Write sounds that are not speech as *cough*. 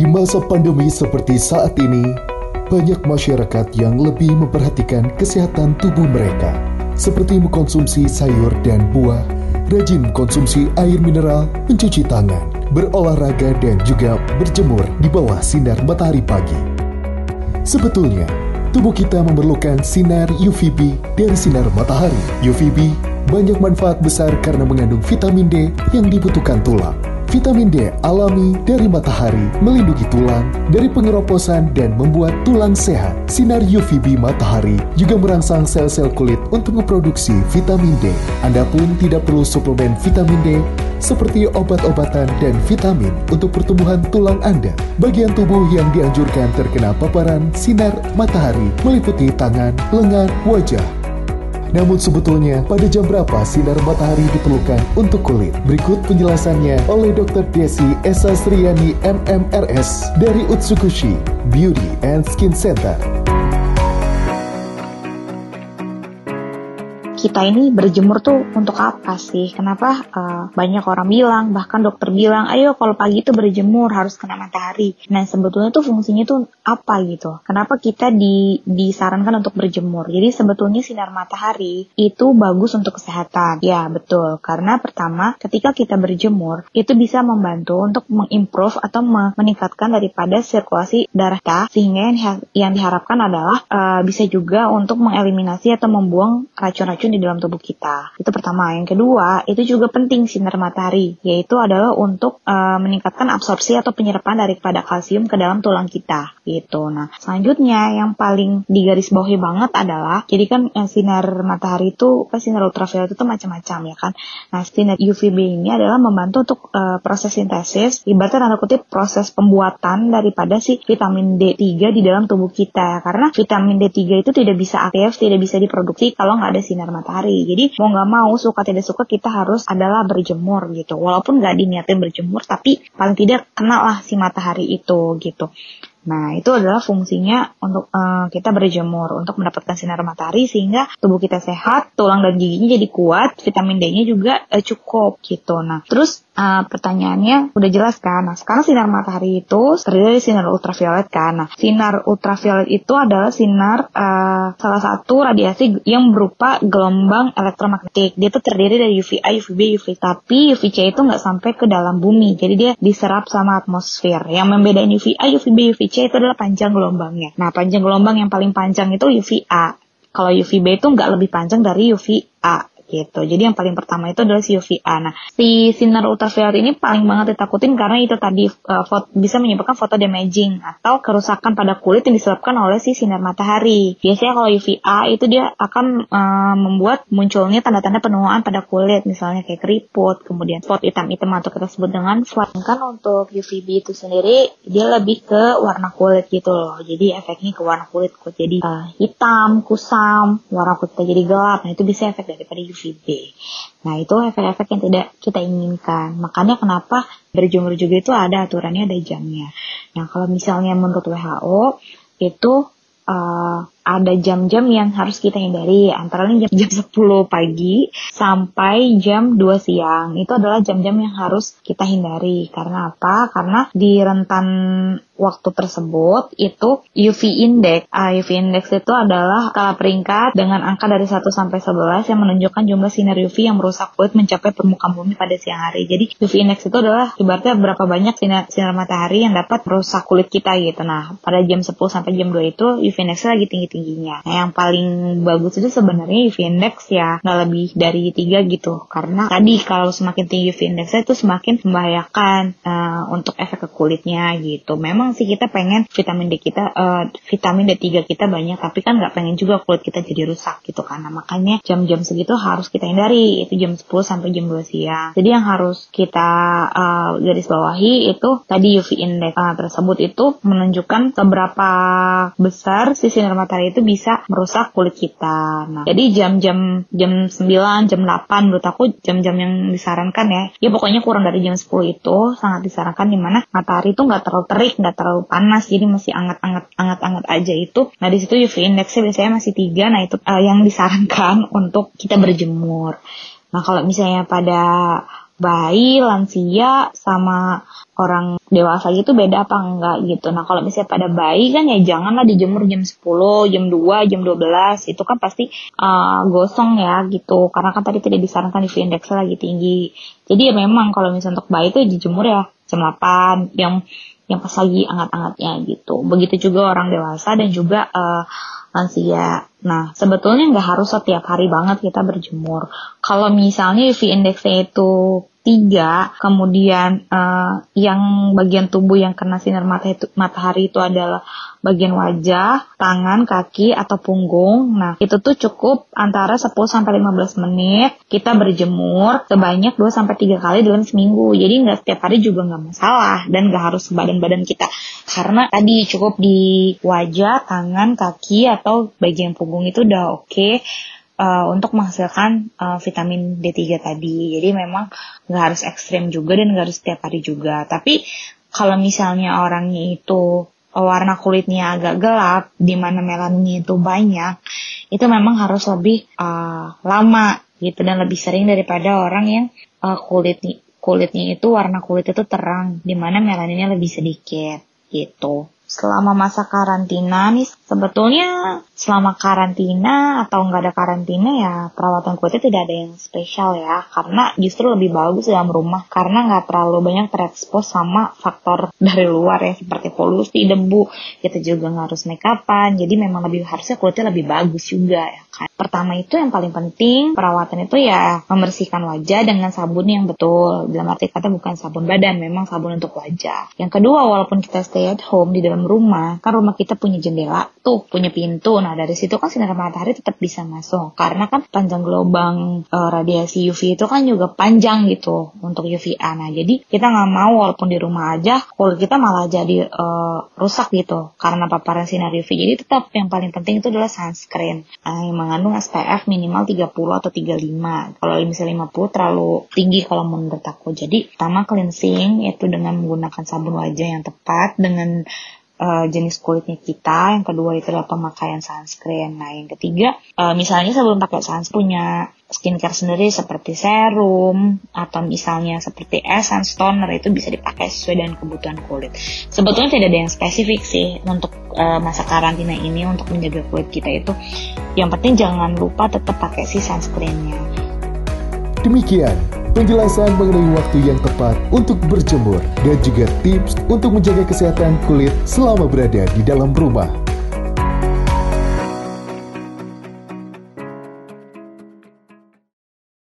Di masa pandemi seperti saat ini, banyak masyarakat yang lebih memperhatikan kesehatan tubuh mereka, seperti mengkonsumsi sayur dan buah, rajin konsumsi air mineral, mencuci tangan, berolahraga, dan juga berjemur di bawah sinar matahari pagi. Sebetulnya, tubuh kita memerlukan sinar UVB dari sinar matahari. UVB banyak manfaat besar karena mengandung vitamin D yang dibutuhkan tulang. Vitamin D alami dari matahari melindungi tulang dari pengeroposan dan membuat tulang sehat. Sinar UVB matahari juga merangsang sel-sel kulit untuk memproduksi vitamin D. Anda pun tidak perlu suplemen vitamin D seperti obat-obatan dan vitamin untuk pertumbuhan tulang Anda. Bagian tubuh yang dianjurkan terkena paparan sinar matahari meliputi tangan, lengan, wajah, namun sebetulnya pada jam berapa sinar matahari diperlukan untuk kulit? Berikut penjelasannya oleh Dr. Desi Esa Sriani MMRS dari Utsukushi Beauty and Skin Center. Kita ini berjemur tuh untuk apa sih? Kenapa uh, banyak orang bilang, bahkan dokter bilang, ayo kalau pagi itu berjemur harus kena matahari. Nah sebetulnya tuh fungsinya tuh apa gitu? Kenapa kita di, disarankan untuk berjemur? Jadi sebetulnya sinar matahari itu bagus untuk kesehatan. Ya betul, karena pertama ketika kita berjemur itu bisa membantu untuk mengimprove atau meningkatkan daripada sirkulasi darah kita, sehingga yang, diharapkan adalah uh, bisa juga untuk mengeliminasi atau membuang racun-racun di dalam tubuh kita. Itu pertama. Yang kedua, itu juga penting sinar matahari, yaitu adalah untuk uh, meningkatkan absorpsi atau penyerapan daripada kalsium ke dalam tulang kita. Gitu. Nah, selanjutnya yang paling digarisbawahi banget adalah, jadi kan uh, sinar matahari itu, pas sinar ultraviolet itu macam-macam ya kan. Nah, sinar UVB ini adalah membantu untuk uh, proses sintesis, ibaratnya tanda kutip proses pembuatan daripada si vitamin D3 di dalam tubuh kita. Karena vitamin D3 itu tidak bisa aktif, tidak bisa diproduksi kalau nggak ada sinar matahari. Jadi mau nggak mau suka tidak suka kita harus adalah berjemur gitu. Walaupun nggak diniatin berjemur, tapi paling tidak kenal lah si matahari itu gitu. Nah, itu adalah fungsinya untuk uh, kita berjemur untuk mendapatkan sinar matahari sehingga tubuh kita sehat, tulang dan giginya jadi kuat, vitamin D-nya juga uh, cukup gitu. Nah, terus uh, pertanyaannya udah jelas kan? Nah, sekarang sinar matahari itu terdiri dari sinar ultraviolet kan? Nah, sinar ultraviolet itu adalah sinar uh, salah satu radiasi yang berupa gelombang elektromagnetik. Dia tuh terdiri dari UVA, UVB, UV. Tapi UVC itu nggak sampai ke dalam bumi. Jadi dia diserap sama atmosfer. Yang membedain UVA, UVB, UVC itu adalah panjang gelombangnya. Nah, panjang gelombang yang paling panjang itu UVA. Kalau UVB itu nggak lebih panjang dari UVA gitu. Jadi yang paling pertama itu adalah si UVA. Nah, si sinar ultraviolet ini paling banget ditakutin karena itu tadi uh, bisa menyebabkan foto damaging atau kerusakan pada kulit yang disebabkan oleh si sinar matahari. Biasanya kalau UVA itu dia akan uh, membuat munculnya tanda-tanda penuaan pada kulit, misalnya kayak keriput, kemudian spot hitam-hitam atau kita sebut dengan flek. Kan untuk UVB itu sendiri dia lebih ke warna kulit gitu loh. Jadi efeknya ke warna kulit, kulit jadi uh, hitam, kusam, warna kulitnya jadi gelap. Nah itu bisa efek daripada UVB UVB. Nah, itu efek-efek yang tidak kita inginkan. Makanya kenapa berjemur juga itu ada aturannya, ada jamnya. Nah, kalau misalnya menurut WHO, itu uh, ada jam-jam yang harus kita hindari antara lain jam, jam 10 pagi sampai jam 2 siang itu adalah jam-jam yang harus kita hindari karena apa? Karena di rentan waktu tersebut itu UV index. Uh, UV index itu adalah skala peringkat dengan angka dari 1 sampai 11 yang menunjukkan jumlah sinar UV yang merusak kulit mencapai permukaan bumi pada siang hari. Jadi UV index itu adalah ibaratnya berapa banyak sinar, sinar matahari yang dapat merusak kulit kita gitu. Nah, pada jam 10 sampai jam 2 itu UV index lagi tinggi-tingginya. Nah, yang paling bagus itu sebenarnya UV index ya nggak lebih dari 3 gitu. Karena tadi kalau semakin tinggi UV index itu semakin membahayakan uh, untuk efek ke kulitnya gitu. Memang sih kita pengen vitamin D kita uh, vitamin D3 kita banyak tapi kan nggak pengen juga kulit kita jadi rusak gitu karena makanya jam-jam segitu harus kita hindari itu jam 10 sampai jam 2 siang jadi yang harus kita uh, garis bawahi itu tadi UV index uh, tersebut itu menunjukkan seberapa besar si sinar matahari itu bisa merusak kulit kita. Nah jadi jam-jam jam 9 jam 8 menurut aku jam-jam yang disarankan ya. Ya pokoknya kurang dari jam 10 itu sangat disarankan di mana matahari itu nggak terlalu terik nggak terlalu panas jadi masih anget-anget anget-anget aja itu. Nah di situ UV indexnya biasanya masih tiga. Nah itu uh, yang disarankan *laughs* untuk kita berjemur. Nah kalau misalnya pada bayi, lansia, sama orang dewasa gitu beda apa enggak gitu. Nah kalau misalnya pada bayi kan ya janganlah dijemur jam 10, jam 2, jam 12. Itu kan pasti uh, gosong ya gitu. Karena kan tadi tidak disarankan UV index lagi tinggi. Jadi ya memang kalau misalnya untuk bayi itu dijemur ya jam 8 yang yang pas lagi anget-angetnya gitu. Begitu juga orang dewasa dan juga uh, lansia. Nah, sebetulnya nggak harus setiap hari banget kita berjemur. Kalau misalnya UV indexnya itu tiga, kemudian uh, yang bagian tubuh yang kena sinar matahari itu adalah bagian wajah, tangan, kaki, atau punggung. Nah, itu tuh cukup antara 10 sampai 15 menit kita berjemur sebanyak 2 sampai 3 kali dalam seminggu. Jadi nggak setiap hari juga nggak masalah dan nggak harus badan-badan kita. Karena tadi cukup di wajah, tangan, kaki, atau bagian punggung itu udah oke. Okay uh, untuk menghasilkan uh, vitamin D3 tadi. Jadi memang nggak harus ekstrim juga dan nggak harus setiap hari juga. Tapi kalau misalnya orangnya itu warna kulitnya agak gelap, di mana melaninnya itu banyak, itu memang harus lebih uh, lama gitu dan lebih sering daripada orang yang uh, kulit kulitnya itu warna kulit itu terang, di mana melaninnya lebih sedikit gitu. Selama masa karantina nih sebetulnya selama karantina atau nggak ada karantina ya perawatan kulitnya tidak ada yang spesial ya. Karena justru lebih bagus dalam rumah karena nggak terlalu banyak terekspos sama faktor dari luar ya seperti polusi debu. Kita juga nggak harus make upan. Jadi memang lebih harusnya kulitnya lebih bagus juga ya kan. Pertama itu yang paling penting perawatan itu ya membersihkan wajah dengan sabun yang betul. Dalam arti kata bukan sabun badan memang sabun untuk wajah. Yang kedua walaupun kita stay at home di dalam rumah, kan rumah kita punya jendela tuh, punya pintu. Nah, dari situ kan sinar matahari tetap bisa masuk. Karena kan panjang gelombang e, radiasi UV itu kan juga panjang gitu untuk UVA. Nah, jadi kita nggak mau walaupun di rumah aja, kulit kita malah jadi e, rusak gitu karena paparan sinar UV. Jadi tetap yang paling penting itu adalah sunscreen nah, yang mengandung SPF minimal 30 atau 35. Kalau misalnya 50 terlalu tinggi kalau menurut aku. Jadi pertama cleansing yaitu dengan menggunakan sabun wajah yang tepat dengan uh, jenis kulitnya kita. Yang kedua itu adalah pemakaian sunscreen. Nah, yang ketiga, uh, misalnya sebelum pakai sunscreen punya skincare sendiri seperti serum atau misalnya seperti essence toner itu bisa dipakai sesuai dengan kebutuhan kulit. Sebetulnya tidak ada yang spesifik sih untuk uh, masa karantina ini untuk menjaga kulit kita itu. Yang penting jangan lupa tetap pakai si sunscreennya. Demikian penjelasan mengenai waktu yang tepat untuk berjemur dan juga tips untuk menjaga kesehatan kulit selama berada di dalam rumah.